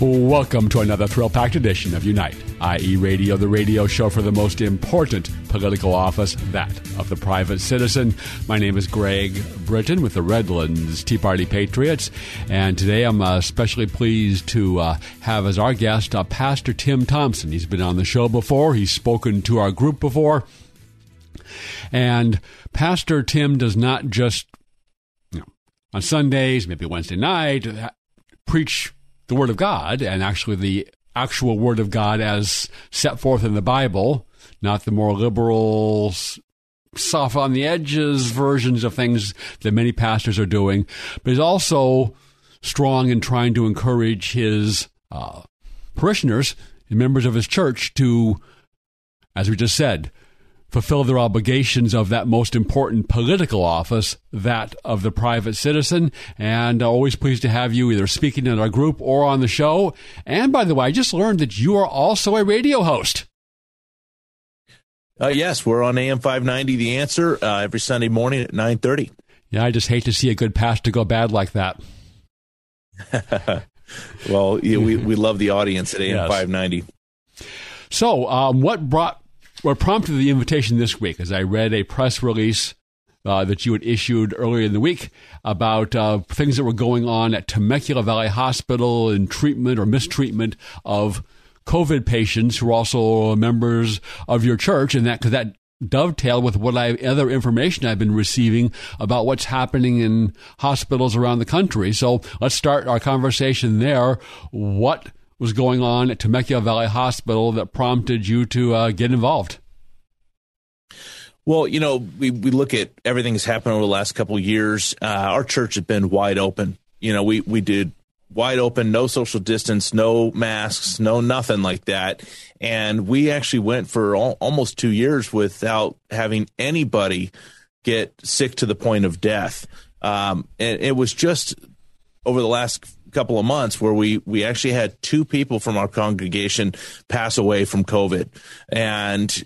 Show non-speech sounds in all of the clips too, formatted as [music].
Welcome to another thrill packed edition of Unite, IE, radio, the radio show for the most important political office, that of the private citizen. My name is Greg Britton with the Redlands Tea Party Patriots, and today I'm uh, especially pleased to uh, have as our guest uh, Pastor Tim Thompson. He's been on the show before, he's spoken to our group before, and Pastor Tim does not just, you know, on Sundays, maybe Wednesday night, preach the Word of God and actually the actual Word of God as set forth in the Bible, not the more liberal, soft on the edges versions of things that many pastors are doing, but he's also strong in trying to encourage his uh, parishioners and members of his church to, as we just said, fulfill their obligations of that most important political office, that of the private citizen. And uh, always pleased to have you either speaking in our group or on the show. And by the way, I just learned that you are also a radio host. Uh, yes, we're on AM 590 The Answer uh, every Sunday morning at 9:30. Yeah, I just hate to see a good pastor go bad like that. [laughs] well, yeah, we we love the audience at AM yes. 590. So, um, what brought what prompted the invitation this week is I read a press release uh, that you had issued earlier in the week about uh, things that were going on at Temecula Valley Hospital and treatment or mistreatment of COVID patients who are also members of your church, and that because that dovetail with what I other information I've been receiving about what's happening in hospitals around the country. So let's start our conversation there. What was going on at Temecula Valley Hospital that prompted you to uh, get involved? Well, you know, we, we look at everything that's happened over the last couple of years. Uh, our church has been wide open. You know, we, we did wide open, no social distance, no masks, no nothing like that. And we actually went for all, almost two years without having anybody get sick to the point of death. Um, and it was just over the last couple of months where we we actually had two people from our congregation pass away from COVID, and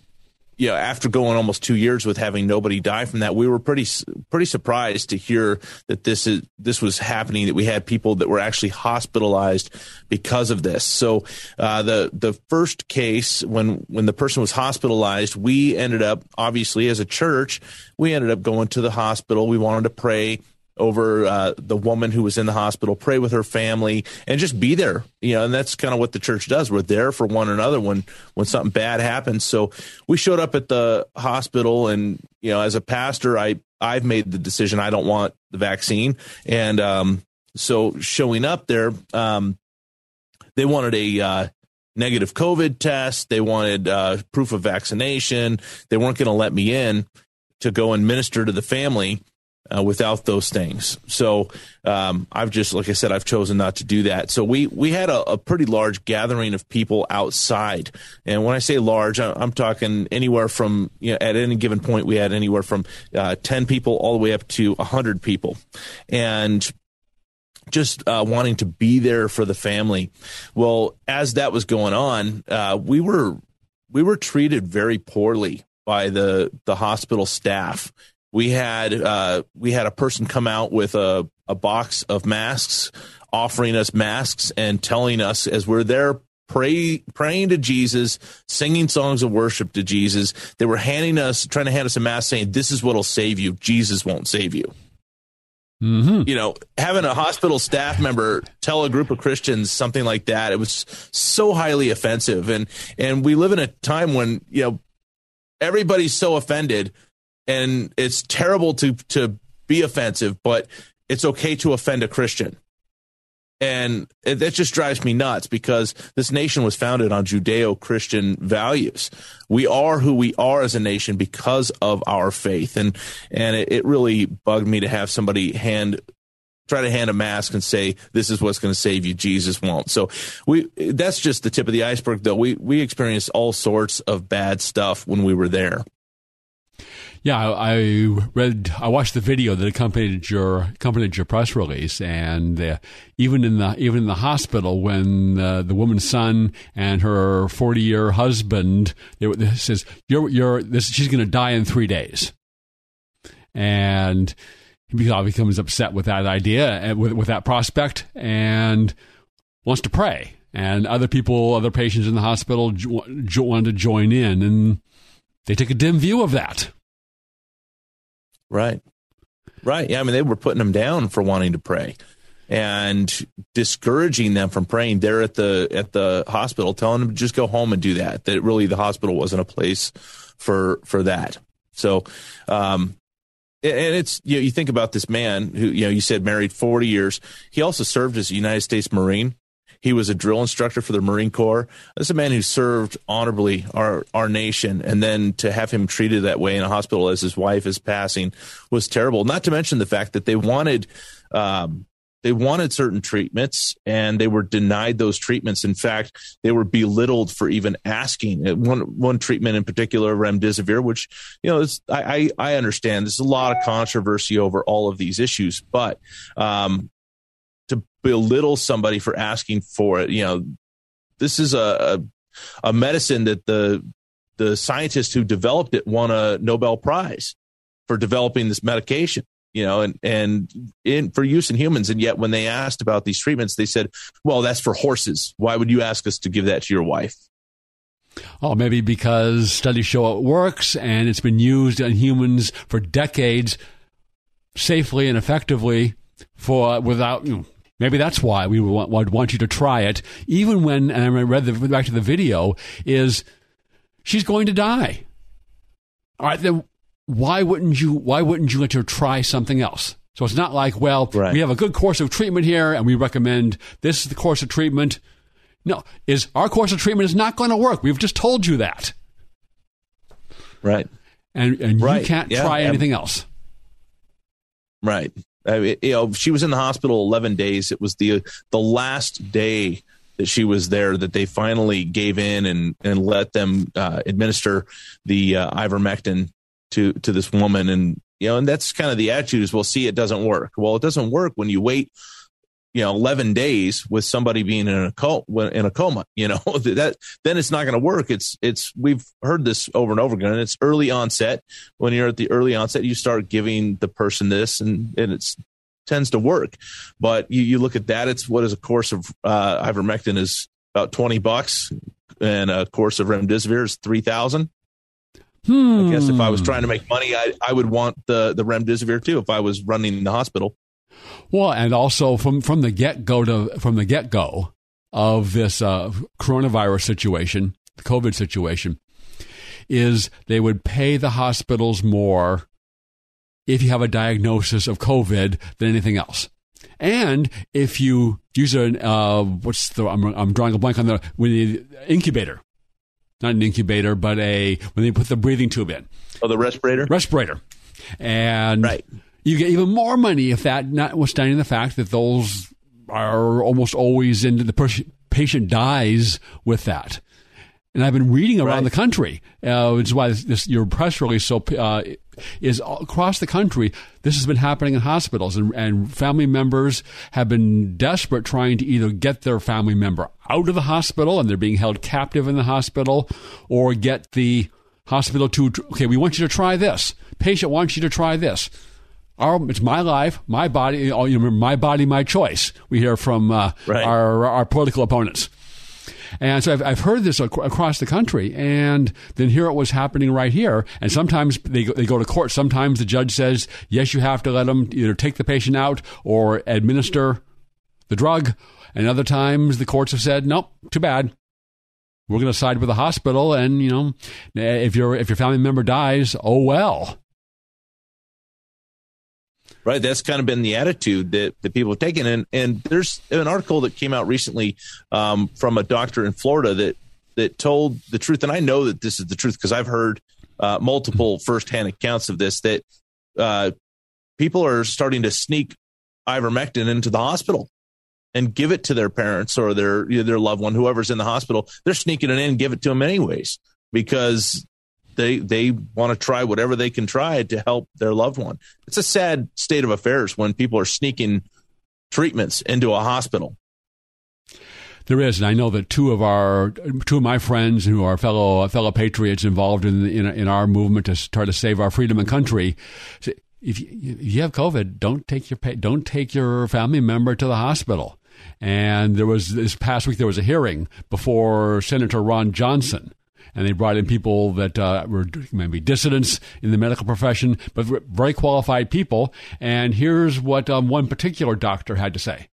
you know after going almost two years with having nobody die from that, we were pretty pretty surprised to hear that this is this was happening. That we had people that were actually hospitalized because of this. So uh, the the first case when when the person was hospitalized, we ended up obviously as a church, we ended up going to the hospital. We wanted to pray over uh, the woman who was in the hospital, pray with her family, and just be there. You know, and that's kind of what the church does. We're there for one another when when something bad happens. So we showed up at the hospital, and you know, as a pastor, I I've made the decision I don't want the vaccine, and um, so showing up there, um, they wanted a uh, negative COVID test. They wanted uh, proof of vaccination. They weren't going to let me in to go and minister to the family uh, without those things. So um, I've just, like I said, I've chosen not to do that. So we we had a, a pretty large gathering of people outside, and when I say large, I'm talking anywhere from you know, at any given point we had anywhere from uh, ten people all the way up to hundred people, and just uh, wanting to be there for the family. Well, as that was going on, uh, we were we were treated very poorly by the the hospital staff we had uh, we had a person come out with a, a box of masks, offering us masks and telling us as we're there pray, praying to Jesus, singing songs of worship to Jesus. They were handing us, trying to hand us a mask, saying, "This is what'll save you. Jesus won't save you." Mm-hmm. You know, having a hospital staff member tell a group of Christians something like that, it was so highly offensive. And and we live in a time when you know everybody's so offended and it's terrible to to be offensive, but it's okay to offend a Christian. and it, that just drives me nuts because this nation was founded on Judeo-Christian values. We are who we are as a nation because of our faith, and and it, it really bugged me to have somebody hand try to hand a mask and say this is what's going to save you. Jesus won't. So we that's just the tip of the iceberg though. We we experienced all sorts of bad stuff when we were there yeah, I read, I watched the video that accompanied your accompanied your press release, and uh, even in the even in the hospital, when uh, the woman's son and her forty year husband, says you're you're this she's going to die in three days, and he becomes upset with that idea uh, with with that prospect, and wants to pray, and other people, other patients in the hospital wanted to join in, and they take a dim view of that. Right. Right. Yeah. I mean, they were putting them down for wanting to pray and discouraging them from praying there at the at the hospital, telling them to just go home and do that. That really the hospital wasn't a place for for that. So, um, and it's you know you think about this man who you know you said married 40 years. He also served as a United States Marine. He was a drill instructor for the Marine Corps. This is a man who served honorably our our nation, and then to have him treated that way in a hospital as his wife is passing was terrible. Not to mention the fact that they wanted. Um, they wanted certain treatments and they were denied those treatments. In fact, they were belittled for even asking. Uh, one one treatment in particular, remdesivir, which you know, I, I, I understand there's a lot of controversy over all of these issues, but um, to belittle somebody for asking for it. You know, this is a, a, a medicine that the the scientists who developed it won a Nobel Prize for developing this medication. You know, and and in for use in humans, and yet when they asked about these treatments, they said, "Well, that's for horses. Why would you ask us to give that to your wife?" Oh, maybe because studies show it works and it's been used in humans for decades safely and effectively for without you know, Maybe that's why we would want, want you to try it, even when, and I read the, back to the video, is she's going to die. All right, then why wouldn't you, why wouldn't you let her try something else? So it's not like, well, right. we have a good course of treatment here and we recommend this is the course of treatment. No, is our course of treatment is not going to work. We've just told you that. Right. And and right. you can't yeah. try anything else. Right. Uh, you know, she was in the hospital 11 days. It was the the last day that she was there that they finally gave in and and let them uh, administer the uh, ivermectin to to this woman. And you know, and that's kind of the attitude is, well, see, it doesn't work. Well, it doesn't work when you wait you know 11 days with somebody being in a coma in a coma you know [laughs] that then it's not going to work. It's it's we've heard this over and over again. It's early onset. When you're at the early onset you start giving the person this and and it's tends to work. But you, you look at that it's what is a course of uh, ivermectin is about 20 bucks and a course of remdesivir is 3000 Hmm. I guess if I was trying to make money, I, I would want the, the remdesivir too if I was running the hospital. Well, and also from from the get go to from the get go of this uh, coronavirus situation, the COVID situation, is they would pay the hospitals more if you have a diagnosis of COVID than anything else. And if you use an uh, what's the I'm, I'm drawing a blank on the when the incubator, not an incubator, but a when they put the breathing tube in. Oh, the respirator. Respirator, and right you get even more money if that, notwithstanding the fact that those are almost always into the patient dies with that. And I've been reading around right. the country, uh, which is why this, this, your press release so uh, is across the country. This has been happening in hospitals, and, and family members have been desperate trying to either get their family member out of the hospital and they're being held captive in the hospital, or get the hospital to okay, we want you to try this. Patient wants you to try this our, it's my life, my body. You know, my body, my choice. We hear from uh, right. our our political opponents. And so I've, I've heard this ac- across the country, and then here it was happening right here. And sometimes they go, they go to court. Sometimes the judge says, yes, you have to let them either take the patient out or administer the drug. And other times the courts have said, nope, too bad. We're going to side with the hospital, and you know, if your if your family member dies, oh well. Right? That's kind of been the attitude that, that people have taken. And, and there's an article that came out recently um, from a doctor in Florida that, that told the truth. And I know that this is the truth because I've heard uh, multiple firsthand accounts of this that uh, people are starting to sneak ivermectin into the hospital and give it to their parents or their their loved one, whoever's in the hospital. They're sneaking it in and give it to them anyways because they they want to try whatever they can try to help their loved one. It's a sad state of affairs when people are sneaking treatments into a hospital. There is, and I know that two of our two of my friends who are fellow fellow patriots involved in in, in our movement to try to save our freedom and country. If you, if you have COVID, don't take your don't take your family member to the hospital. And there was this past week there was a hearing before Senator Ron Johnson and they brought in people that uh, were maybe dissidents in the medical profession, but very qualified people. And here's what um, one particular doctor had to say.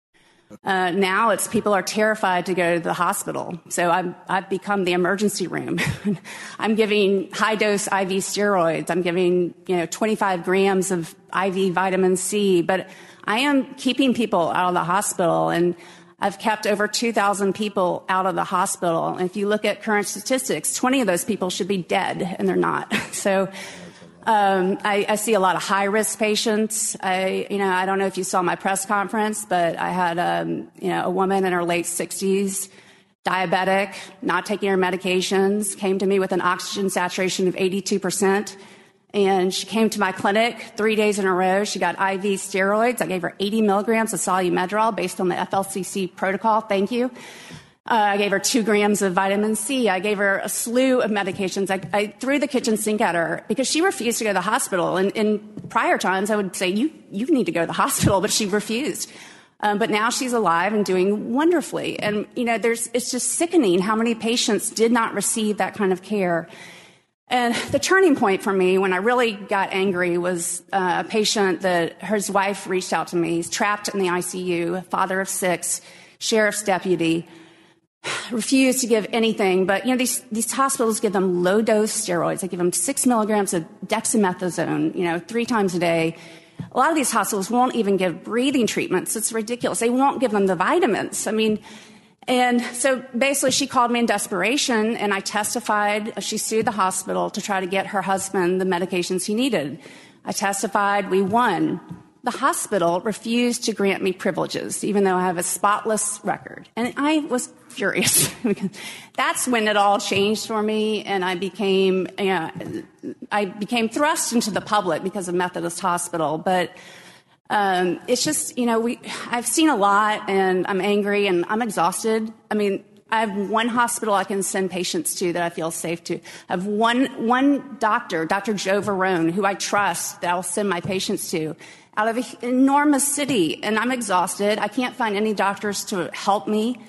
Uh, now it's people are terrified to go to the hospital. So I've, I've become the emergency room. [laughs] I'm giving high dose IV steroids. I'm giving, you know, 25 grams of IV vitamin C, but I am keeping people out of the hospital and I've kept over 2,000 people out of the hospital. And if you look at current statistics, 20 of those people should be dead and they're not. [laughs] So, um, I, I, see a lot of high risk patients. I, you know, I don't know if you saw my press conference, but I had, um, you know, a woman in her late 60s, diabetic, not taking her medications, came to me with an oxygen saturation of 82 percent. And she came to my clinic three days in a row. She got IV steroids. I gave her 80 milligrams of Solu-Medrol based on the FLCCC protocol. Thank you. Uh, I gave her two grams of vitamin C. I gave her a slew of medications. I, I, threw the kitchen sink at her because she refused to go to the hospital. And in prior times, I would say, you, you need to go to the [laughs] hospital, but she refused. Um, but now she's alive and doing wonderfully. And, you know, there's, it's just sickening how many patients did not receive that kind of care. And the turning point for me when I really got angry was a patient that his wife reached out to me. He's trapped in the ICU, father of six, sheriff's deputy, [sighs] refused to give anything. But, you know, these, these hospitals give them low dose steroids. They give them six milligrams of dexamethasone, you know, three times a day. A lot of these hospitals won't even give breathing treatments. It's ridiculous. They won't give them the vitamins. I mean, and so basically, she called me in desperation, and I testified. She sued the hospital to try to get her husband the medications he needed. I testified, we won. The hospital refused to grant me privileges, even though I have a spotless record. And I was furious. [laughs] That's when it all changed for me, and I became, you know, I became thrust into the public because of Methodist Hospital. But um, it's just, you know, we, I've seen a lot and I'm angry and I'm exhausted. I mean, I have one hospital I can send patients to that I feel safe to. I have one, one doctor, Dr. Joe Varon, who I trust that I'll send my patients to out of an enormous city. And I'm exhausted. I can't find any doctors to help me.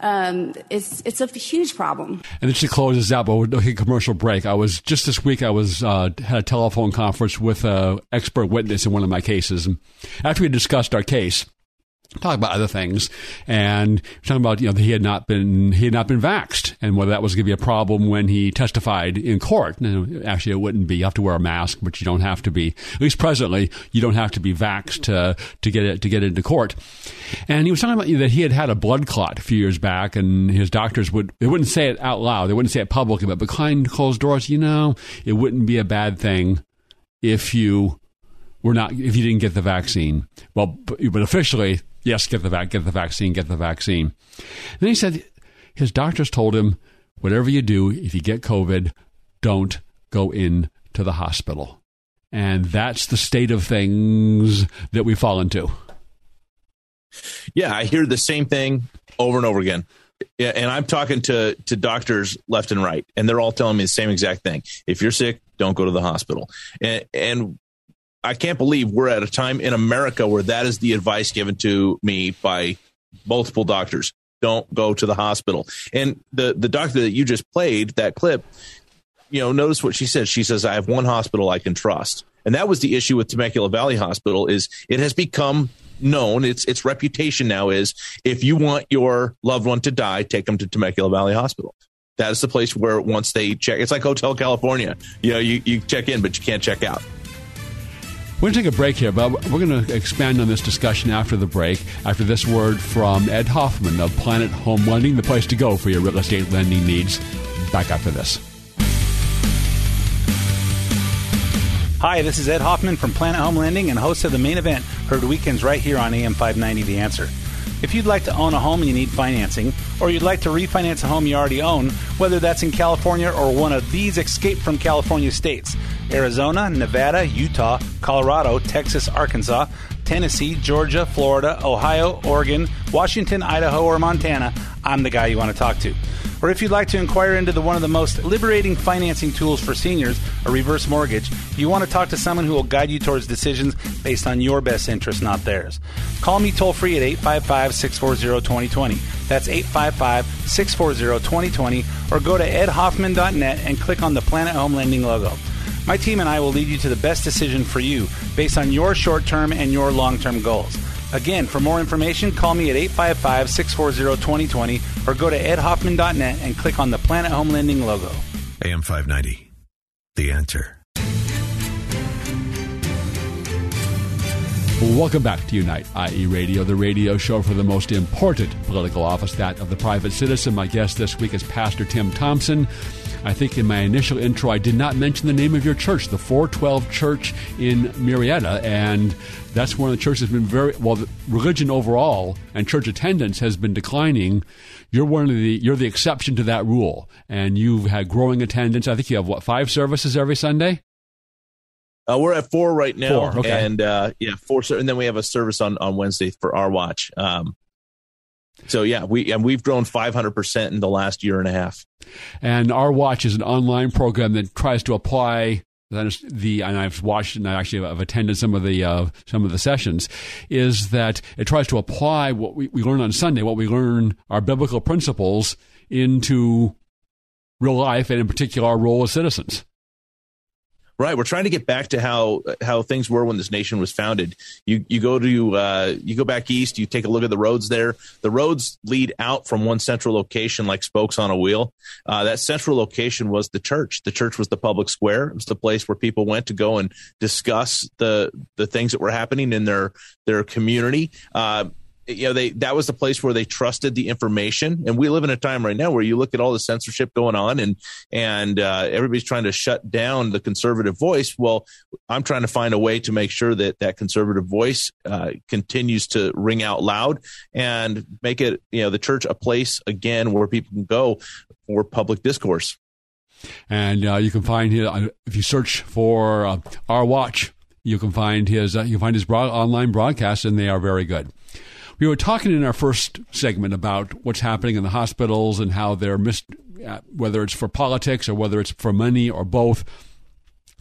Um, it's it's a huge problem. And then she closes out, but we're take a commercial break. I was just this week. I was uh, had a telephone conference with an expert witness in one of my cases. And after we discussed our case, talk about other things and talking about you know he had not been he had not been vaxed and whether that was going to be a problem when he testified in court. Now, actually, it wouldn't be. You have to wear a mask, but you don't have to be. At least presently, you don't have to be vaxed to uh, to get it to get into court. And he was talking about you know, that he had had a blood clot a few years back, and his doctors would they wouldn't say it out loud, they wouldn't say it publicly, but behind closed doors, you know, it wouldn't be a bad thing if you were not if you didn't get the vaccine. Well, but officially yes, get the vac, get the vaccine, get the vaccine. And then he said his doctors told him, whatever you do, if you get COVID, don't go in to the hospital. And that's the state of things that we fall into. Yeah, I hear the same thing over and over again. Yeah, and I'm talking to to doctors left and right, and they're all telling me the same exact thing. If you're sick, don't go to the hospital. And, and I can't believe we're at a time in America where that is the advice given to me by multiple doctors. Don't go to the hospital. And the the doctor that you just played that clip, you know, notice what she said. She says, "I have one hospital I can trust." And that was the issue with Temecula Valley Hospital is it has become known its its reputation now is if you want your loved one to die, take them to Temecula Valley Hospital. That is the place where once they check, it's like Hotel California. You know, you, you check in, but you can't check out. We're going to take a break here, but we're going to expand on this discussion after the break, after this word from Ed Hoffman of Planet Home Lending, the place to go for your real estate lending needs. Back after this. Hi, this is Ed Hoffman from Planet Home Lending and host of the main event, heard weekends right here on AM 590 The Answer. If you'd like to own a home and you need financing, or you'd like to refinance a home you already own, whether that's in California or one of these escape from California states Arizona, Nevada, Utah, Colorado, Texas, Arkansas, Tennessee, Georgia, Florida, Ohio, Oregon, Washington, Idaho, or Montana, I'm the guy you want to talk to. Or if you'd like to inquire into the one of the most liberating financing tools for seniors, a reverse mortgage, you want to talk to someone who will guide you towards decisions based on your best interest, not theirs. Call me toll free at 855 640 2020. That's 855 640 2020, or go to edhoffman.net and click on the Planet Home Lending logo. My team and I will lead you to the best decision for you based on your short term and your long term goals. Again, for more information, call me at 855 640 2020 or go to edhoffman.net and click on the Planet Home Lending logo. AM 590. The answer. Welcome back to Unite, IE Radio, the radio show for the most important political office, that of the private citizen. My guest this week is Pastor Tim Thompson. I think in my initial intro, I did not mention the name of your church, the 412 Church in Murrieta. and that's one of the churches that's been very well. The religion overall and church attendance has been declining. You're one of the you're the exception to that rule, and you've had growing attendance. I think you have what five services every Sunday. Uh, we're at four right now, Four, okay. and uh, yeah, four. And then we have a service on on Wednesday for our watch. Um, so yeah, we and we've grown 500 percent in the last year and a half. And our watch is an online program that tries to apply the and I've watched and I actually have attended some of the uh, some of the sessions is that it tries to apply what we, we learn on Sunday, what we learn our biblical principles into real life and in particular our role as citizens. Right, we're trying to get back to how how things were when this nation was founded. You you go to uh, you go back east, you take a look at the roads there. The roads lead out from one central location, like spokes on a wheel. Uh, that central location was the church. The church was the public square. It was the place where people went to go and discuss the the things that were happening in their their community. Uh, you know they that was the place where they trusted the information. And we live in a time right now where you look at all the censorship going on and and uh, everybody's trying to shut down the conservative voice. Well i'm trying to find a way to make sure that that conservative voice uh, continues to ring out loud and make it you know the church a place again where people can go for public discourse. And uh, you can find uh, if you search for uh, our watch, you can find his uh, you can find his broad, online broadcasts, and they are very good. We were talking in our first segment about what's happening in the hospitals and how they're mis- uh, whether it's for politics or whether it's for money or both,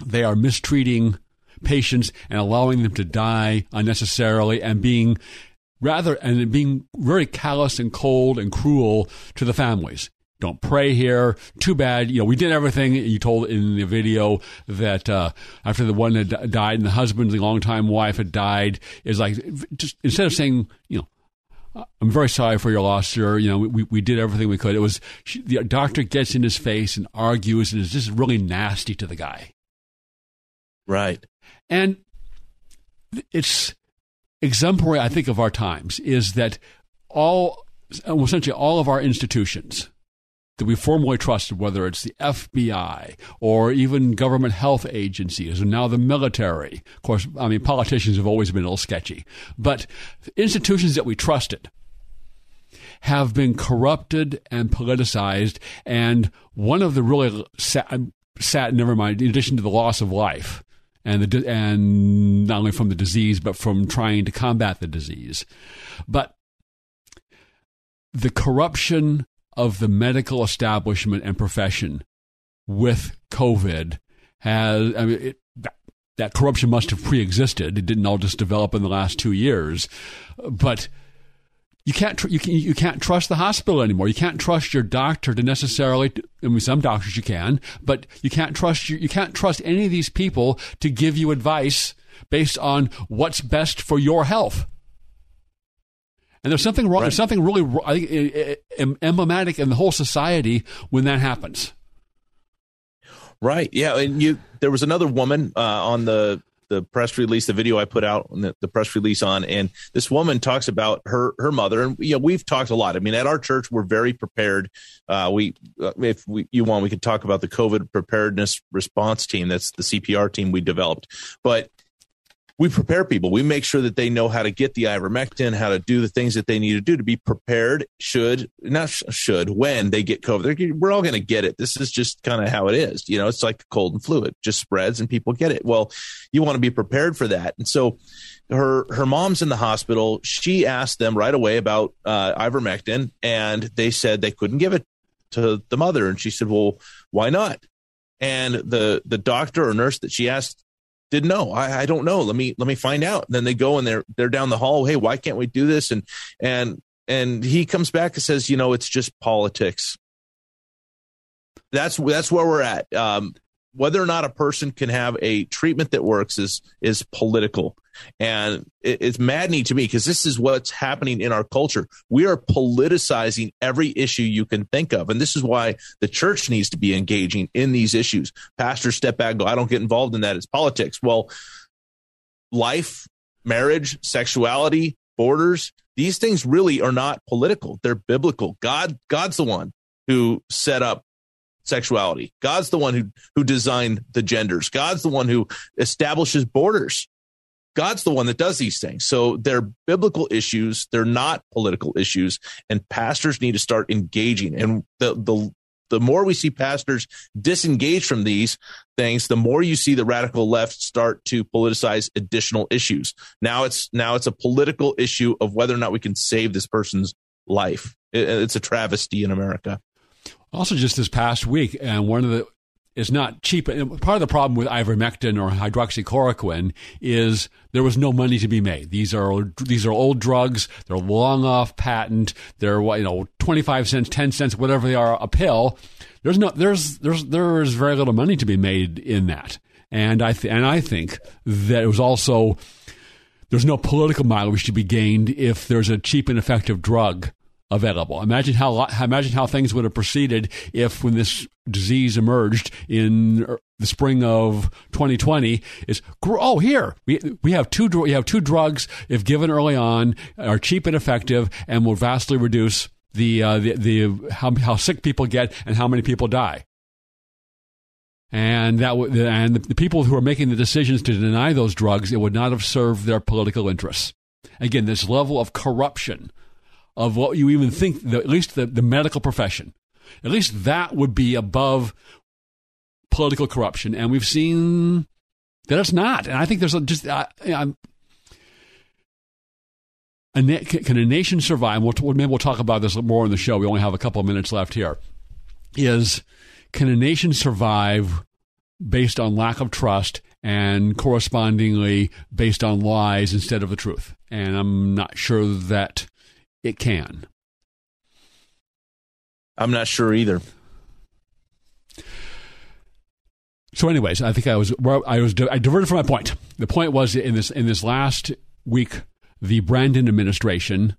they are mistreating patients and allowing them to die unnecessarily and being rather and being very callous and cold and cruel to the families. Don't pray here. Too bad. You know, we did everything you told in the video that uh, after the one had died and the husband, the longtime wife had died, is like just instead of saying, you know, I'm very sorry for your loss, sir. You know, we, we did everything we could. It was she, the doctor gets in his face and argues and is just really nasty to the guy. right And it's exemplary, I think, of our times is that all, essentially all of our institutions that we formerly trusted, whether it's the FBI or even government health agencies, and now the military. Of course, I mean, politicians have always been a little sketchy, but institutions that we trusted have been corrupted and politicized. And one of the really sad, um, sad never mind, in addition to the loss of life, and the and not only from the disease but from trying to combat the disease but the corruption of the medical establishment and profession with covid has I mean it, that, that corruption must have pre-existed it didn't all just develop in the last 2 years but you can't tr- you can you can't trust the hospital anymore. You can't trust your doctor to necessarily. I mean, some doctors you can, but you can't trust your, you can't trust any of these people to give you advice based on what's best for your health. And there's something wrong. Right. There's something really I think, em- emblematic in the whole society when that happens. Right. Yeah. And you, there was another woman uh, on the the press release, the video I put out, the, the, press release on, and this woman talks about her her mother, and you know we've talked a lot. I mean, at our church, we're very prepared. Uh, we, uh, if we, you want, we could talk about the COVID preparedness response team. That's the CPR team we developed, but we prepare people. We make sure that they know how to get the ivermectin, how to do the things that they need to do to be prepared. Should not should when they get COVID, we're all going to get it. This is just kind of how it is. You know, it's like cold and flu; it just spreads and people get it. Well, you want to be prepared for that, and so her her mom's in the hospital. She asked them right away about uh, ivermectin, and they said they couldn't give it to the mother, and she said, "Well, why not?" And the the doctor or nurse that she asked didn't know. I, I don't know. Let me let me find out. And then they go and they're they're down the hall. Hey, why can't we do this? And and and he comes back and says, you know, it's just politics. That's that's where we're at. Um, whether or not a person can have a treatment that works is is political. And it's maddening to me because this is what's happening in our culture. We are politicizing every issue you can think of. And this is why the church needs to be engaging in these issues. Pastors step back go i don't get involved in that. It's politics. Well life marriage sexuality borders these things really are not political. They're biblical. God god's the one who set up sexuality. God's the one who who designed the genders. God's the one who establishes borders. God's the one that does these things. So they're biblical issues. They're not political issues. And pastors need to start engaging. And the the the more we see pastors disengage from these things, the more you see the radical left start to politicize additional issues. Now it's now it's a political issue of whether or not we can save this person's life. It's a travesty in America. Also, just this past week, and one of the is not cheap. Part of the problem with ivermectin or hydroxychloroquine is there was no money to be made. These are these are old drugs. They're long off patent. They're you know twenty five cents, ten cents, whatever they are a pill. There's no there's there's there's very little money to be made in that. And I th- and I think that it was also there's no political mileage to be gained if there's a cheap and effective drug available. Imagine how imagine how things would have proceeded if, when this disease emerged in the spring of 2020, is oh here we we have two we have two drugs if given early on are cheap and effective and will vastly reduce the uh, the, the how, how sick people get and how many people die. And that and the people who are making the decisions to deny those drugs, it would not have served their political interests. Again, this level of corruption of what you even think, the, at least the, the medical profession. At least that would be above political corruption. And we've seen that it's not. And I think there's a, just, uh, I'm, a can a nation survive? We'll, maybe we'll talk about this more in the show. We only have a couple of minutes left here. Is can a nation survive based on lack of trust and correspondingly based on lies instead of the truth? And I'm not sure that it can. I'm not sure either. So, anyways, I think I was I was I diverted from my point. The point was in this in this last week, the Brandon administration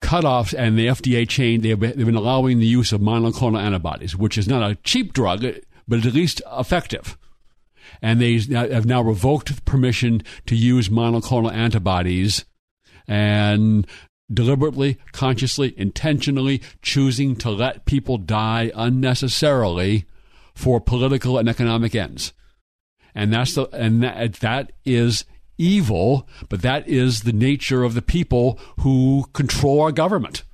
cut off and the FDA chain they've been, they've been allowing the use of monoclonal antibodies, which is not a cheap drug, but it's at least effective. And they have now revoked permission to use monoclonal antibodies and deliberately, consciously, intentionally choosing to let people die unnecessarily for political and economic ends. And that's the and that, that is evil, but that is the nature of the people who control our government.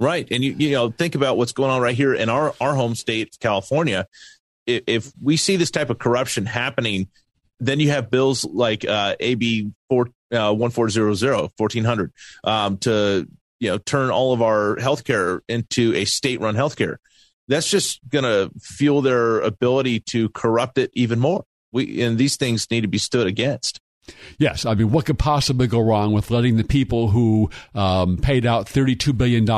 Right. And you you know, think about what's going on right here in our our home state, California. If, if we see this type of corruption happening, then you have bills like uh, AB 4 uh, 1400, 1400 um, to you know turn all of our healthcare into a state-run healthcare. That's just going to fuel their ability to corrupt it even more. We and these things need to be stood against. Yes, I mean, what could possibly go wrong with letting the people who um, paid out $32 billion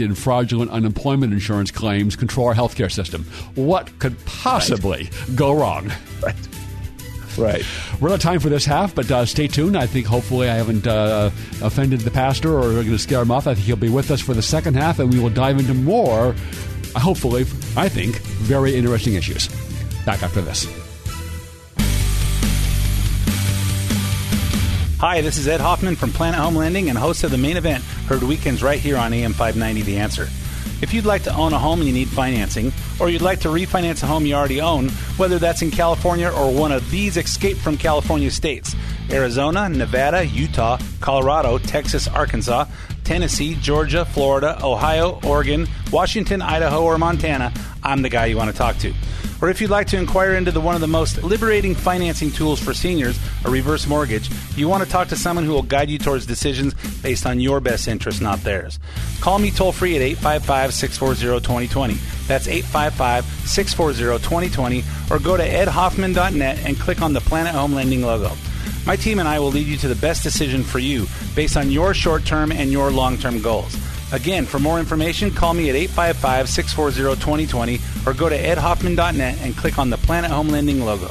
in fraudulent unemployment insurance claims control our healthcare system? What could possibly right. go wrong? Right. Right. We're out of time for this half, but uh, stay tuned. I think hopefully I haven't uh, offended the pastor or going to scare him off. I think he'll be with us for the second half, and we will dive into more, hopefully, I think, very interesting issues. Back after this. Hi, this is Ed Hoffman from Planet Home Lending and host of The Main Event, heard weekends right here on AM 590 The Answer. If you'd like to own a home and you need financing, or you'd like to refinance a home you already own, whether that's in California or one of these escape from California states Arizona, Nevada, Utah, Colorado, Texas, Arkansas, Tennessee, Georgia, Florida, Ohio, Oregon, Washington, Idaho, or Montana, I'm the guy you want to talk to. Or if you'd like to inquire into the, one of the most liberating financing tools for seniors, a reverse mortgage, you want to talk to someone who will guide you towards decisions based on your best interest, not theirs. Call me toll free at 855 640 2020. That's 855 640 2020. Or go to edhoffman.net and click on the Planet Home Lending logo. My team and I will lead you to the best decision for you based on your short term and your long term goals. Again, for more information, call me at 855 640 2020 or go to edhoffman.net and click on the Planet Home Lending logo.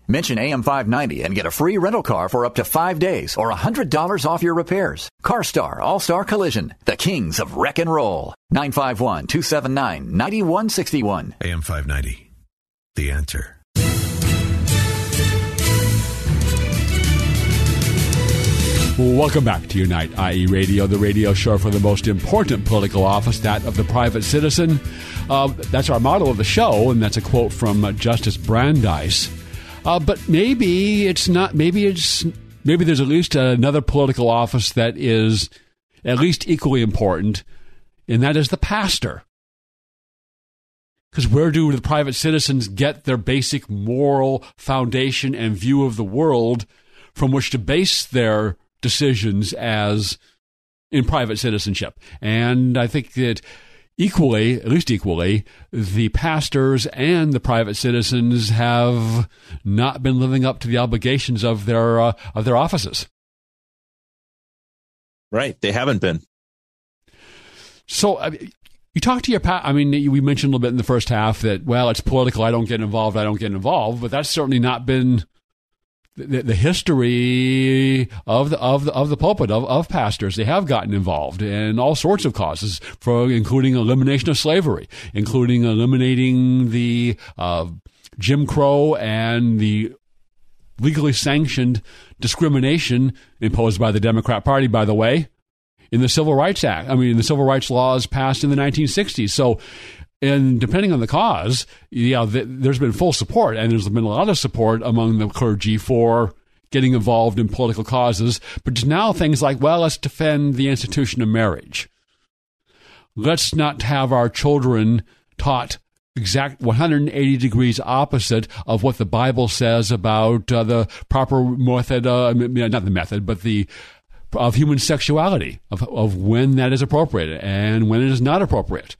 Mention AM590 and get a free rental car for up to five days or $100 off your repairs. CarStar All-Star Collision, the kings of wreck and roll. 951-279-9161. AM590. The answer. Welcome back to Unite IE Radio, the radio show for the most important political office, that of the private citizen. Uh, that's our motto of the show, and that's a quote from uh, Justice Brandeis. Uh, but maybe it's not. Maybe it's maybe there's at least another political office that is at least equally important, and that is the pastor. Because where do the private citizens get their basic moral foundation and view of the world from which to base their decisions as in private citizenship? And I think that equally, at least equally, the pastors and the private citizens have not been living up to the obligations of their uh, of their offices. Right, they haven't been. So. Uh, you talk to your pa- I mean, we mentioned a little bit in the first half that well, it's political. I don't get involved. I don't get involved. But that's certainly not been the, the, history of the of the of the pulpit of, of pastors they have gotten involved in all sorts of causes for including elimination of slavery including eliminating the uh, Jim Crow and the legally sanctioned discrimination imposed by the Democrat Party by the way in the Civil Rights Act I mean the civil rights laws passed in the 1960s so and depending on the cause, yeah, th- there's been full support, and there's been a lot of support among the clergy for getting involved in political causes. But now things like, well, let's defend the institution of marriage. Let's not have our children taught exact 180 degrees opposite of what the Bible says about uh, the proper method, uh, not the method, but the of human sexuality, of, of when that is appropriate and when it is not appropriate.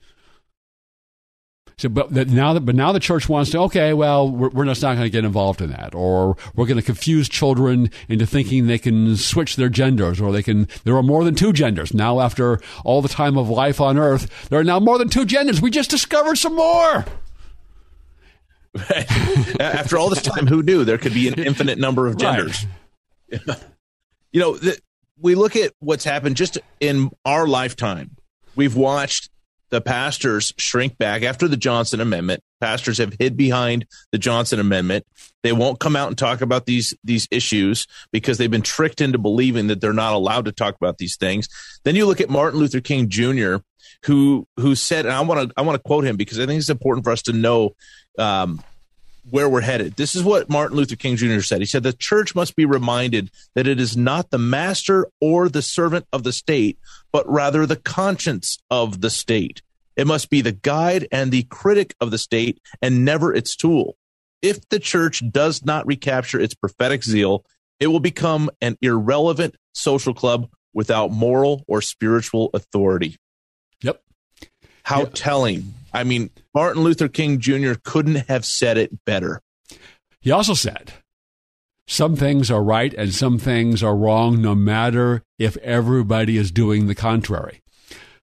So, but now that, but now the church wants to, okay, well, we're, we're just not going to get involved in that, or we're going to confuse children into thinking they can switch their genders, or they can, there are more than two genders. Now, after all the time of life on earth, there are now more than two genders. We just discovered some more. [laughs] After all this time, who knew there could be an infinite number of genders? Right. [laughs] you know, the, we look at what's happened just in our lifetime. We've watched the pastors shrink back after the Johnson Amendment. Pastors have hid behind the Johnson Amendment. They won't come out and talk about these these issues because they've been tricked into believing that they're not allowed to talk about these things. Then you look at Martin Luther King Jr., who who said, and I want to I want to quote him because I think it's important for us to know um, where we're headed. This is what Martin Luther King Jr. said. He said, The church must be reminded that it is not the master or the servant of the state, but rather the conscience of the state. It must be the guide and the critic of the state and never its tool. If the church does not recapture its prophetic zeal, it will become an irrelevant social club without moral or spiritual authority. Yep. How yep. telling. I mean, Martin Luther King Jr. couldn't have said it better. He also said, some things are right and some things are wrong, no matter if everybody is doing the contrary.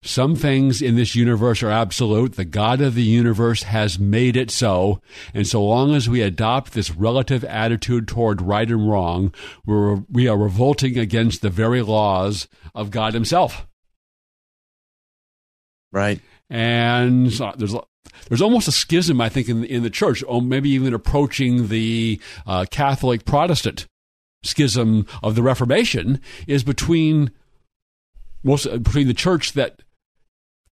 some things in this universe are absolute. The God of the universe has made it so. And so long as we adopt this relative attitude toward right and wrong, we're, we are revolting against the very laws of God Himself. Right. And there's there's almost a schism, I think, in in the church, or maybe even approaching the uh, Catholic Protestant schism of the Reformation, is between most between the church that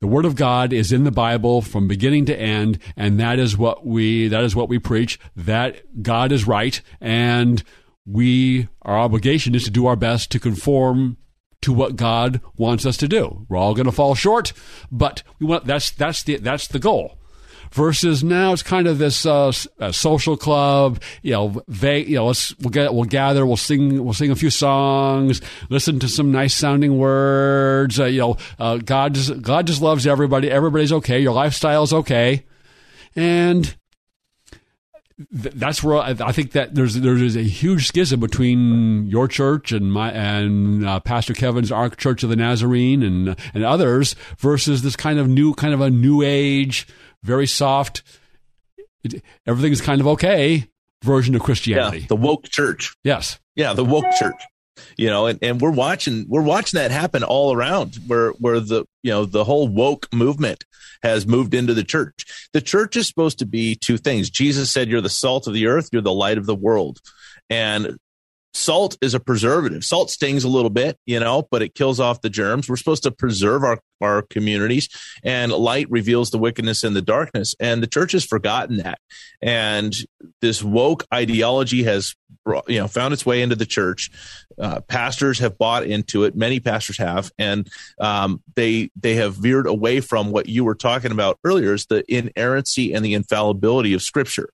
the word of God is in the Bible from beginning to end, and that is what we that is what we preach. That God is right, and we our obligation is to do our best to conform to what God wants us to do. We're all going to fall short, but we want that's that's the that's the goal versus now it's kind of this uh, social club. You know, vague, you know, let's we'll get we'll gather, we'll sing we'll sing a few songs, listen to some nice sounding words. Uh, you know, uh, God just God just loves everybody. Everybody's okay. Your lifestyle's okay, and that's where I, think that there's there's a huge schism between your church and my and uh, Pastor Kevin's Ark Church of the Nazarene and and others versus this kind of new kind of a new age very soft, it, everything's kind of okay version of Christianity. Yeah, the woke church. Yes. Yeah, the woke church. You know, and, and we're watching we're watching that happen all around where where the you know the whole woke movement has moved into the church. The church is supposed to be two things. Jesus said, You're the salt of the earth, you're the light of the world. And salt is a preservative. Salt stings a little bit, you know, but it kills off the germs. We're supposed to preserve our, our communities and light reveals the wickedness in the darkness. And the church has forgotten that. And this woke ideology has, brought, you know, found its way into the church. Uh, pastors have bought into it. Many pastors have, and um, they they have veered away from what you were talking about earlier, is the inerrancy and the infallibility of Scripture.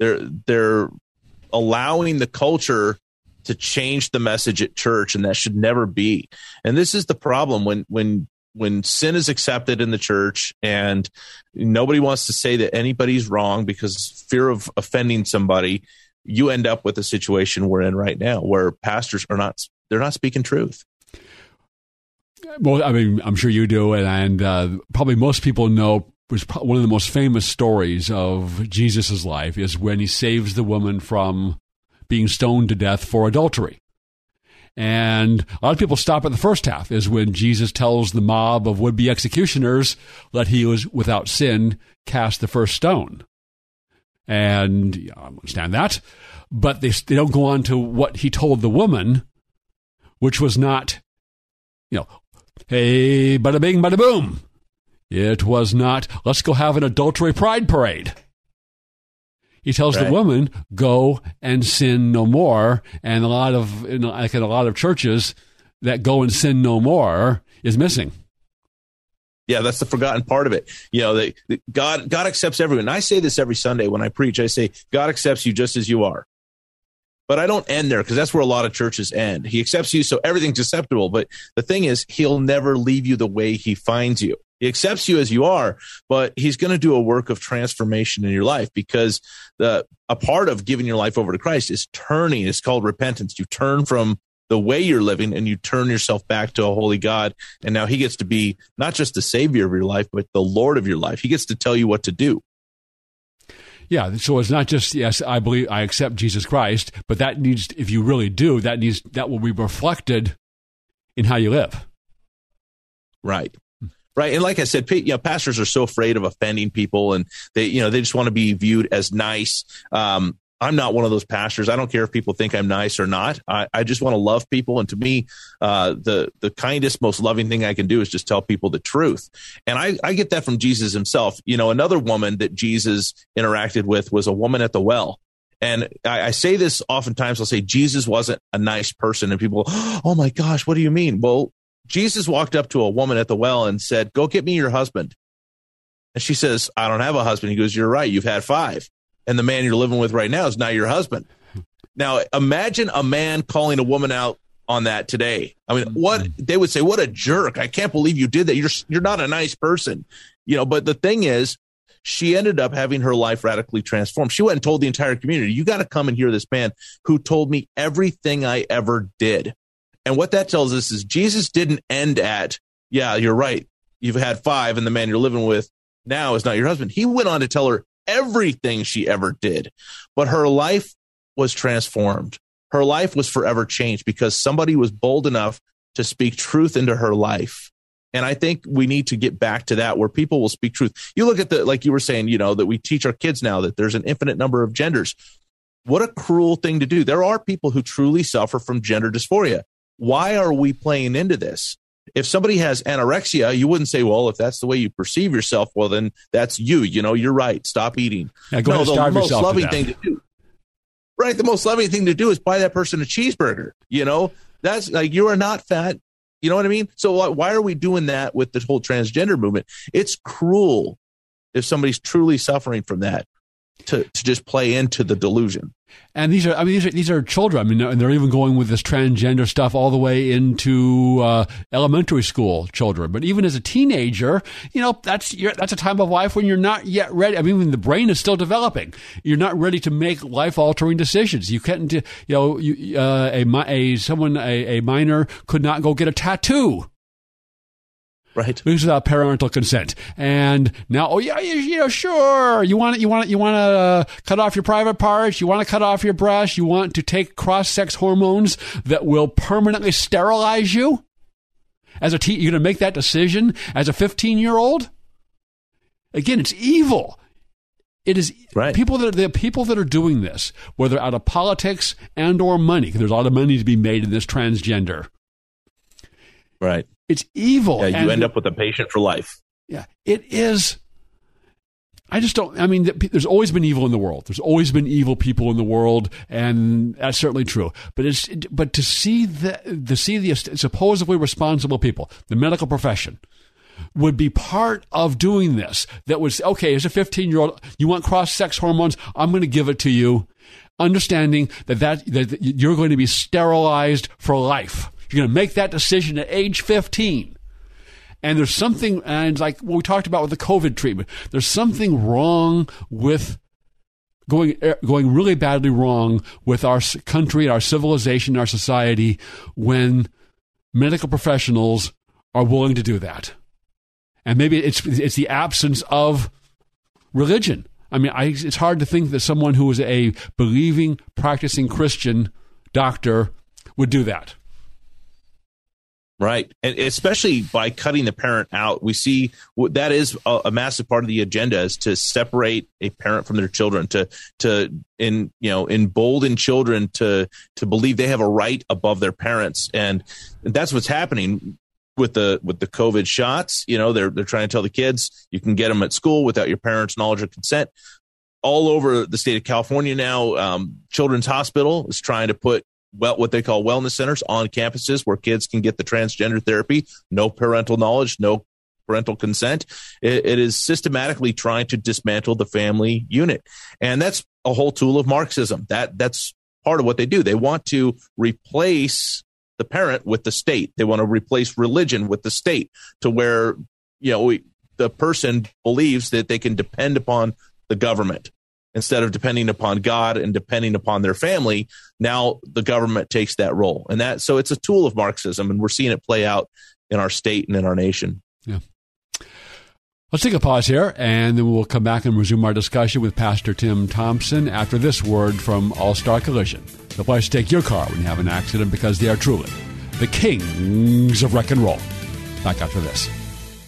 They're they're allowing the culture to change the message at church and that should never be. And this is the problem when when when sin is accepted in the church and nobody wants to say that anybody's wrong because fear of offending somebody you end up with a situation we're in right now where pastors are not they're not speaking truth. Well i mean i'm sure you do and, and uh, probably most people know was one of the most famous stories of jesus' life is when he saves the woman from being stoned to death for adultery. And a lot of people stop at the first half, is when Jesus tells the mob of would be executioners, let he was without sin cast the first stone. And I understand that. But they, they don't go on to what he told the woman, which was not, you know, hey, bada bing, bada boom. It was not, let's go have an adultery pride parade. He tells right. the woman, "Go and sin no more." And a lot of, know, like in a lot of churches, that "go and sin no more" is missing. Yeah, that's the forgotten part of it. You know, that God God accepts everyone. And I say this every Sunday when I preach. I say God accepts you just as you are. But I don't end there because that's where a lot of churches end. He accepts you, so everything's acceptable. But the thing is, He'll never leave you the way He finds you. He accepts you as you are, but he's going to do a work of transformation in your life because the a part of giving your life over to Christ is turning. It's called repentance. You turn from the way you're living and you turn yourself back to a holy God. And now he gets to be not just the savior of your life, but the Lord of your life. He gets to tell you what to do. Yeah, so it's not just yes, I believe I accept Jesus Christ, but that needs if you really do, that needs that will be reflected in how you live. Right right. And like i said you know pastors are so afraid of offending people and they you know they just want to be viewed as nice. Um, i'm not one of those pastors. I don't care if people think i'm nice or not. I, I just want to love people. And to me uh, the the kindest most loving thing i can do is just tell people the truth. And I, I get that from jesus himself. You know another woman that jesus interacted with was a woman at the well. And I, I, say this oftentimes. I'll say Jesus wasn't a nice person, and people, [gasps] oh my gosh, what do you mean? Well, Jesus walked up to a woman at the well and said, Go get me your husband. And she says, I don't have a husband. He goes, You're right. You've had five. And the man you're living with right now is not your husband. Now, imagine a man calling a woman out on that today. I mean, what they would say, what a jerk. I can't believe you did that. You're you're not a nice person. You know, but the thing is, she ended up having her life radically transformed. She went and told the entire community, you got to come and hear this man who told me everything I ever did. And what that tells us is Jesus didn't end at, yeah, you're right. you've had five and the man you're living with now is not your husband. He went on to tell her everything she ever did, but her life was transformed. Her life was forever changed because somebody was bold enough to speak truth into her life. And I think we need to get back to that where people will speak truth. You look at the, like you were saying, you know, that we teach our kids now that there's an infinite number of genders. What a cruel thing to do. There are people who truly suffer from gender dysphoria. Why are we playing into this? If somebody has anorexia, you wouldn't say, well, if that's the way you perceive yourself, well, then that's you. You know, you're right. Stop eating. No, ahead, the most yourself to loving thing to do. Right. The most loving thing to do is buy that person a cheeseburger. You know, that's like you are not fat. You know what I mean? So why- why are we doing that with the whole transgender movement? It's cruel if somebody's truly suffering from that to, to just play into the delusion. And these are, I mean, these are, these are children. I mean, and they're even going with this transgender stuff all the way into uh, elementary school children. But even as a teenager, you know, that's that's a time of life when you're not yet ready. I mean, the brain is still developing, you're not ready to make life altering decisions. You can't, you know, you, uh, a, a someone a, a minor could not go get a tattoo Right. because without parental consent. And now, oh yeah, you, you know, sure, you want you want you want to uh, cut off your private parts, you want to cut off your breast, you want to take cross-sex hormones that will permanently sterilize you. As a teen, you're going to make that decision as a 15-year-old. Again, it's evil. It is Right. people that are, the people that are doing this, whether out of politics and or money. there's a lot of money to be made in this transgender. Right. It's evil. Yeah. You and- end up with a patient for life. yeah, it is. I just don't. I mean, there's always been evil in the world. There's always been evil people in the world, and that's certainly true. But it's but to see the to see the supposedly responsible people, the medical profession, would be part of doing this. That was okay. As a 15 year old, you want cross sex hormones? I'm going to give it to you, understanding that that that you're going to be sterilized for life. You're going to make that decision at age 15. And there's something, and like what we talked about with the COVID treatment, there's something wrong with going er, going really badly wrong with our country, our civilization, our society when medical professionals are willing to do that. And maybe it's it's the absence of religion. I mean, I, it's hard to think that someone who is a believing, practicing Christian doctor would do that. Right. And especially by cutting the parent out, we see that is a, a massive part of the agenda is to separate a parent from their children, to, to, in, you know, embolden children to, to believe they have a right above their parents. And that's what's happening with the, with the COVID shots. You know, they're, they're trying to tell the kids you can get them at school without your parents' knowledge or consent. All over the state of California now, um, Children's Hospital is trying to put well, what they call wellness centers on campuses where kids can get the transgender therapy, no parental knowledge, no parental consent. It, it is systematically trying to dismantle the family unit, and that's a whole tool of Marxism. That that's part of what they do. They want to replace the parent with the state. They want to replace religion with the state to where you know we, the person believes that they can depend upon the government instead of depending upon God and depending upon their family, now the government takes that role. And that so it's a tool of Marxism and we're seeing it play out in our state and in our nation. Yeah. Let's take a pause here, and then we'll come back and resume our discussion with Pastor Tim Thompson after this word from All Star Collision. The place to take your car when you have an accident because they are truly the kings of wreck and roll. Back after this.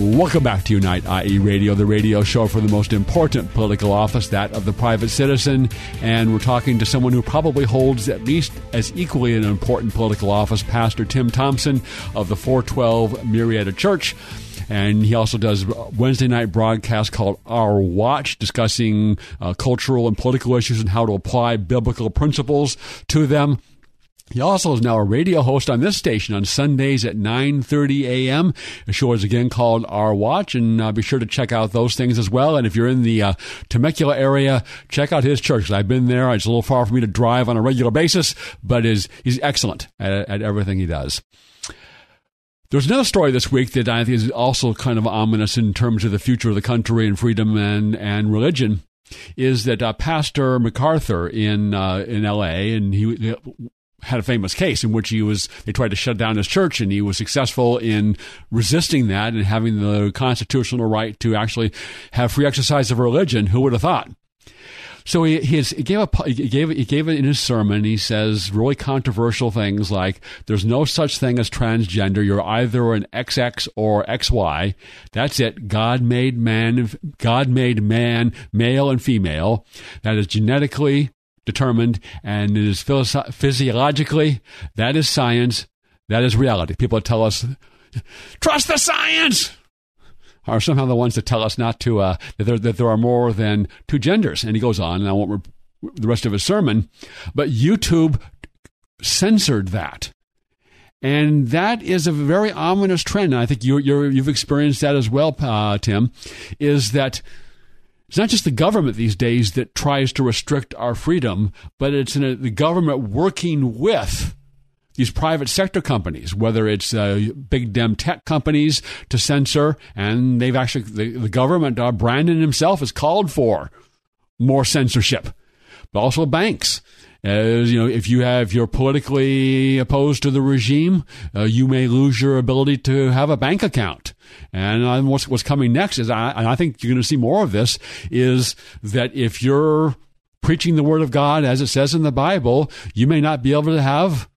Welcome back to Unite IE Radio, the radio show for the most important political office, that of the private citizen. And we're talking to someone who probably holds at least as equally an important political office, Pastor Tim Thompson of the 412 Murrieta Church. And he also does Wednesday night broadcast called Our Watch, discussing uh, cultural and political issues and how to apply biblical principles to them. He also is now a radio host on this station on Sundays at 9:30 a.m. The show is again called Our Watch, and uh, be sure to check out those things as well. And if you're in the uh, Temecula area, check out his church. I've been there. It's a little far for me to drive on a regular basis, but is he's excellent at, at everything he does. There's another story this week that I think is also kind of ominous in terms of the future of the country and freedom and, and religion. Is that uh, Pastor MacArthur in uh, in L.A. and he had a famous case in which he was they tried to shut down his church and he was successful in resisting that and having the constitutional right to actually have free exercise of religion who would have thought so he, he, gave a he gave he gave it in his sermon. He says really controversial things like there's no such thing as transgender. You're either an XX or XY. That's it. God made man. God made man male and female. That is genetically determined and it is physiologically. That is science. That is reality. People tell us trust the science are somehow the ones that tell us not to uh, that, there, that there are more than two genders. And he goes on, and I won't re- the rest of his sermon, but YouTube censored that. And that is a very ominous trend. And I think you, have experienced that as well, uh, Tim, is that it's not just the government these days that tries to restrict our freedom, but it's a, the government working with these private sector companies, whether it's uh, big dem tech companies to censor, and they've actually the, the government, uh, Brandon himself, has called for more censorship, but also banks. As you know, if you have you're politically opposed to the regime, uh, you may lose your ability to have a bank account. And uh, what's what's coming next is, I, and I think you're going to see more of this, is that if you're preaching the word of God as it says in the Bible, you may not be able to have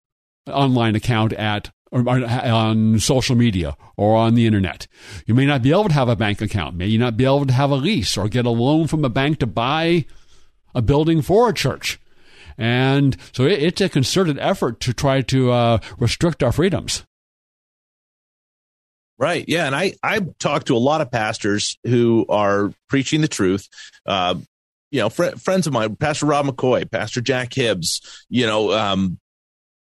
an online account at or on social media or on the internet. You may not be able to have a bank account. May you not be able to have a lease or get a loan from a bank to buy a building for a church. And so it's a concerted effort to try to uh, restrict our freedoms. Right. Yeah. And I, I've talked to a lot of pastors who are preaching the truth. Uh, you know, fr- friends of mine, Pastor Rob McCoy, Pastor Jack Hibbs, you know, um,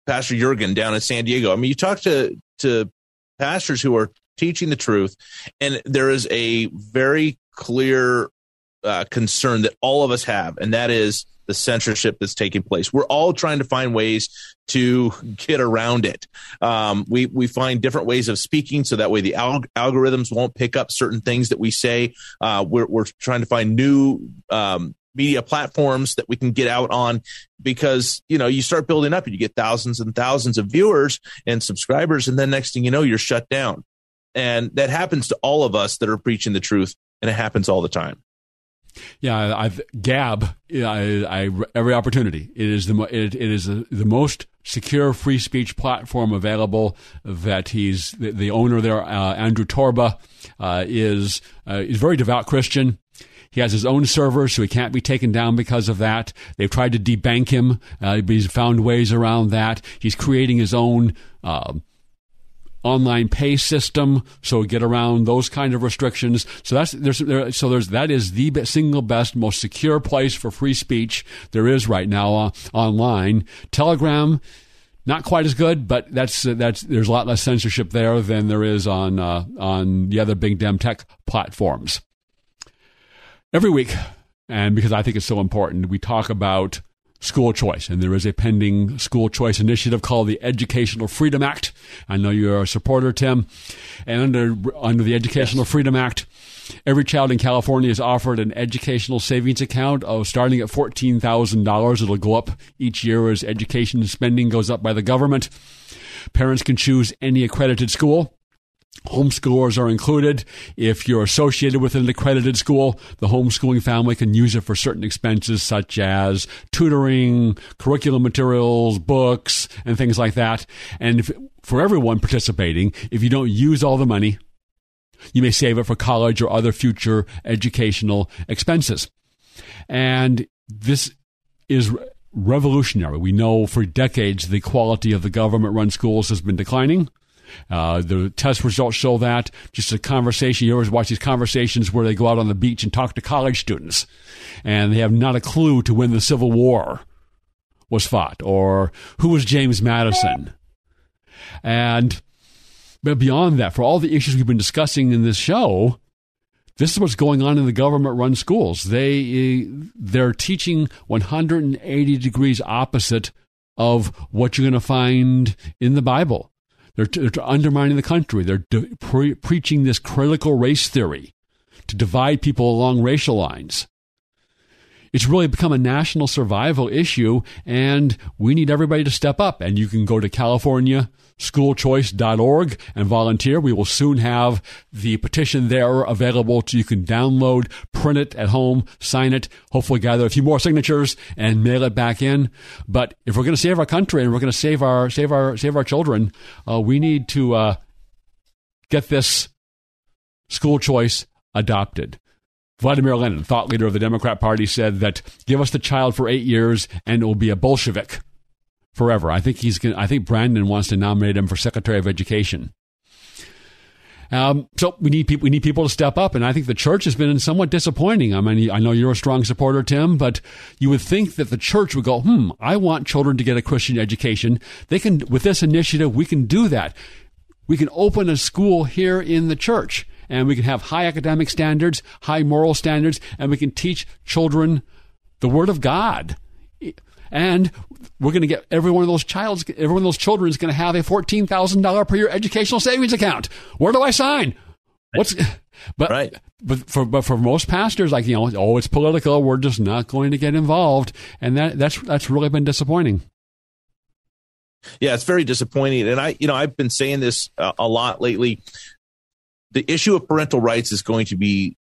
Pastor Jurgen down in San Diego. I mean, you talk to to pastors who are teaching the truth, and there is a very clear uh, concern that all of us have, and that is the censorship that's taking place. We're all trying to find ways to get around it. Um, we we find different ways of speaking, so that way the alg- algorithms won't pick up certain things that we say. Uh, we're we're trying to find new um, media platforms that we can get out on because you know you start building up and you get thousands and thousands of viewers and subscribers and then next thing you know you're shut down and that happens to all of us that are preaching the truth and it happens all the time yeah i've gab I, I every opportunity it is the it, it is the, most secure free speech platform available that he's the, the owner there uh, andrew torba uh, is uh, is very devout christian he has his own server, so he can't be taken down because of that. They've tried to debank him, uh, but he's found ways around that. He's creating his own. Uh, online pay system, so get around those kind of restrictions. So that's there's there, so there's that is the single best, most secure place for free speech there is right now uh, online. Telegram, not quite as good, but that's uh, that's there's a lot less censorship there than there is on uh, on the other big dem tech platforms every week, and because I think it's so important, we talk about school choice. And there is a pending school choice initiative called the Educational Freedom Act. I know you're a supporter, Tim. And under, under the Educational yes. Freedom Act, every child in California is offered an educational savings account of starting at $14,000. It'll go up each year as education spending goes up by the government. Parents can choose any accredited school. Homeschoolers are included. If you're associated with an accredited school, the homeschooling family can use it for certain expenses such as tutoring, curriculum materials, books, and things like that. And if, for everyone participating, if you don't use all the money, you may save it for college or other future educational expenses. And this is revolutionary. We know for decades the quality of the government run schools has been declining Uh, the test results show that. Just a conversation. You always watch these conversations where they go out on the beach and talk to college students, and they have not a clue to when the Civil War was fought or who was James Madison. And but beyond that, for all the issues we've been discussing in this show, this is what's going on in the government-run schools. They they're teaching 180 degrees opposite of what you're going to find in the Bible. They're, they're undermining the country. They're de- pre- preaching this critical race theory to divide people along racial lines. It's really become a national survival issue, and we need everybody to step up. And you can go to californiaschoolchoice.org and volunteer. We will soon have the petition there available so you can download, print it at home, sign it, hopefully gather a few more signatures and mail it back in. But if we're going to save our country and we're going to save our save our save our children, uh, we need to uh, get this school choice adopted. Vladimir Lenin, thought leader of the Democrat Party, said that give us the child for eight years and it will be a Bolshevik forever. I think he's. Gonna, I think Brandon wants to nominate him for Secretary of Education. Um, so we need people. We need people to step up, and I think the church has been somewhat disappointing. I mean, I know you're a strong supporter, Tim, but you would think that the church would go, "Hmm, I want children to get a Christian education. They can, with this initiative, we can do that. We can open a school here in the church." And we can have high academic standards, high moral standards, and we can teach children the Word of God. And we're going to get every one of those childs, every one of those children is going to have a fourteen thousand dollar per year educational savings account. Where do I sign? What's [laughs] but right. but for but for most pastors, like you know, oh, it's political. We're just not going to get involved, and that that's that's really been disappointing. Yeah, it's very disappointing, and I you know I've been saying this uh, a lot lately the issue of parental rights is going to be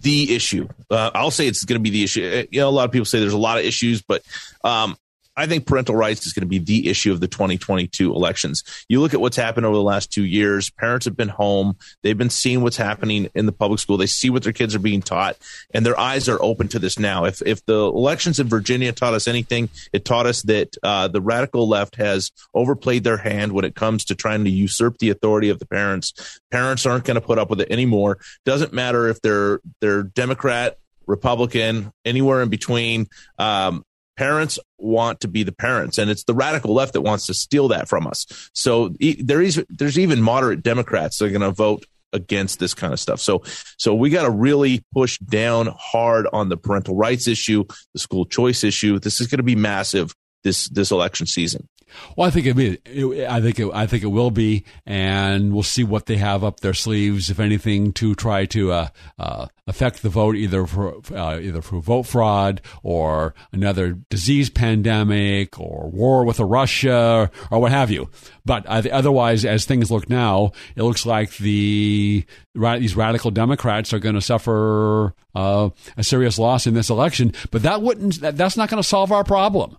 the issue. Uh, I'll say it's going to be the issue. Uh, you know, a lot of people say there's a lot of issues, but um, I think parental rights is going to be the issue of the 2022 elections. You look at what's happened over the last two years. Parents have been home. They've been seeing what's happening in the public school. They see what their kids are being taught, and their eyes are open to this now. If if the elections in Virginia taught us anything, it taught us that uh, the radical left has overplayed their hand when it comes to trying to usurp the authority of the parents. Parents aren't going to put up with it anymore. Doesn't matter if they're they're Democrat, Republican, anywhere in between. Um, parents want to be the parents and it's the radical left that wants to steal that from us. So there is there's even moderate democrats that are going to vote against this kind of stuff. So so we got to really push down hard on the parental rights issue the school choice issue. This is going to be massive this this election season well, I think it, it, I think it, I think it will be, and we'll see what they have up their sleeves, if anything, to try to uh, uh, affect the vote, either for uh, either for vote fraud or another disease pandemic or war with Russia or what have you. But otherwise, as things look now, it looks like the these radical Democrats are going to suffer uh, a serious loss in this election. But that wouldn't that, that's not going to solve our problem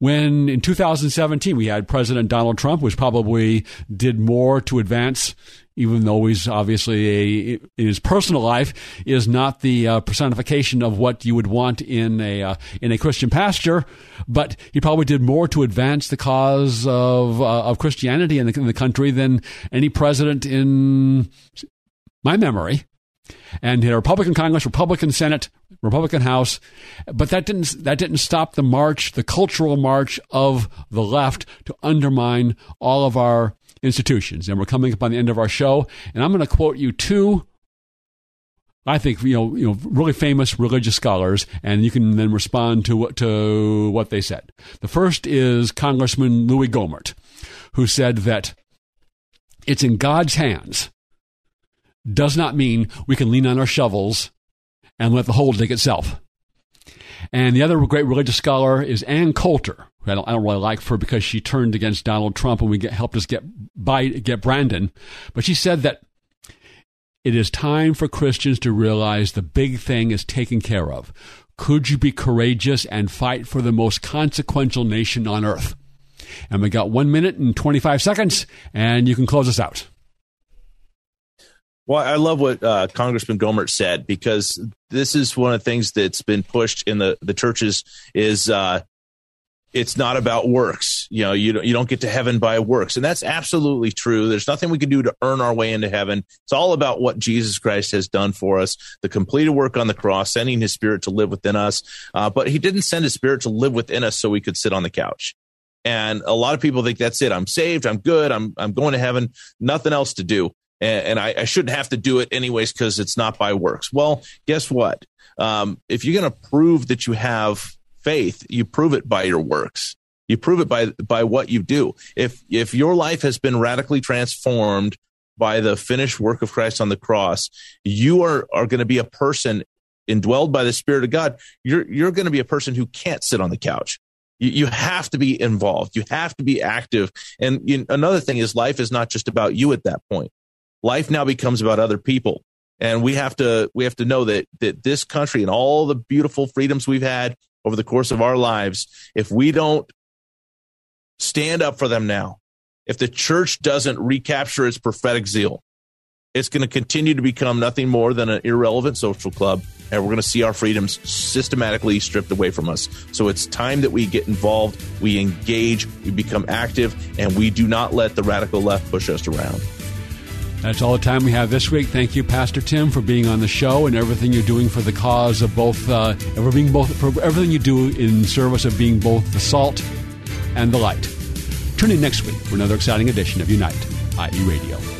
when in 2017 we had President Donald Trump, which probably did more to advance, even though he's obviously a, in his personal life is not the uh, personification of what you would want in a uh, in a Christian pastor, but he probably did more to advance the cause of uh, of Christianity in the, in the country than any president in my memory. And in a Republican Congress, Republican Senate, Republican House, but that didn't that didn't stop the march, the cultural march of the left to undermine all of our institutions. And we're coming up on the end of our show, and I'm going to quote you two. I think you know, you know, really famous religious scholars, and you can then respond to what to what they said. The first is Congressman Louis Gohmert, who said that it's in God's hands does not mean we can lean on our shovels and let the hole dig itself. And the other great religious scholar is Ann Coulter. I don't, I don't really like her because she turned against Donald Trump and we get, helped us get by, get Brandon. But she said that it is time for Christians to realize the big thing is taken care of. Could you be courageous and fight for the most consequential nation on earth? And we got one minute and 25 seconds, and you can close us out. Well, I love what uh, Congressman Gohmert said because this is one of the things that's been pushed in the, the churches is uh, it's not about works. You know, you don't, you don't get to heaven by works. And that's absolutely true. There's nothing we can do to earn our way into heaven. It's all about what Jesus Christ has done for us, the completed work on the cross, sending his spirit to live within us. Uh, but he didn't send his spirit to live within us so we could sit on the couch. And a lot of people think that's it. I'm saved. I'm good. I'm, I'm going to heaven. Nothing else to do. And, and I, I, shouldn't have to do it anyways because it's not by works. Well, guess what? Um, if you're going to prove that you have faith, you prove it by your works. You prove it by by what you do. If if your life has been radically transformed by the finished work of Christ on the cross, you are are going to be a person indwelled by the Spirit of God. You're you're going to be a person who can't sit on the couch. You, you have to be involved. You have to be active. And you, another thing is, life is not just about you at that point. Life now becomes about other people and we have to we have to know that that this country and all the beautiful freedoms we've had over the course of our lives, if we don't stand up for them now, if the church doesn't recapture its prophetic zeal, it's going to continue to become nothing more than an irrelevant social club. And we're going to see our freedoms systematically stripped away from us. So it's time that we get involved, we engage, we become active, and we do not let the radical left push us around. That's all the time we have this week. Thank you, Pastor Tim, for being on the show and everything you're doing for the cause of both, uh, for being both, for everything you do in service of being both the salt and the light. Tune in next week for another exciting edition of Unite, IE Radio.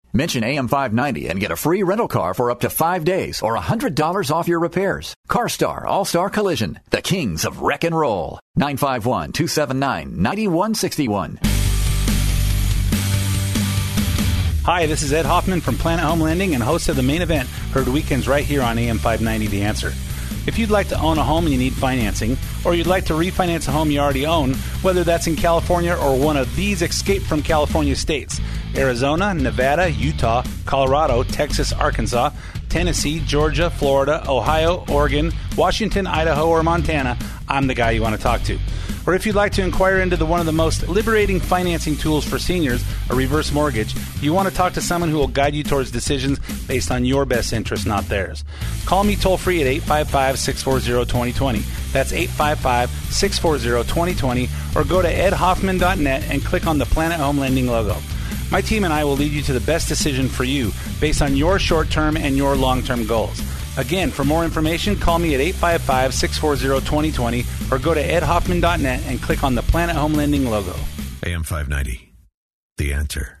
Mention AM590 and get a free rental car for up to five days or $100 off your repairs. CarStar All-Star Collision, the kings of wreck and roll. 951-279-9161. Hi, this is Ed Hoffman from Planet Home Lending and host of the main event, heard weekends right here on AM590 The Answer. If you'd like to own a home and you need financing, or you'd like to refinance a home you already own, whether that's in California or one of these escape from California states Arizona, Nevada, Utah, Colorado, Texas, Arkansas, Tennessee, Georgia, Florida, Ohio, Oregon, Washington, Idaho, or Montana, I'm the guy you want to talk to. Or if you'd like to inquire into the, one of the most liberating financing tools for seniors, a reverse mortgage, you want to talk to someone who will guide you towards decisions based on your best interest, not theirs. Call me toll free at 855 640 2020. That's 855 640 2020, or go to edhoffman.net and click on the Planet Home Lending logo. My team and I will lead you to the best decision for you based on your short term and your long term goals. Again, for more information, call me at 855 640 2020 or go to edhoffman.net and click on the Planet Home Lending logo. AM 590, the answer.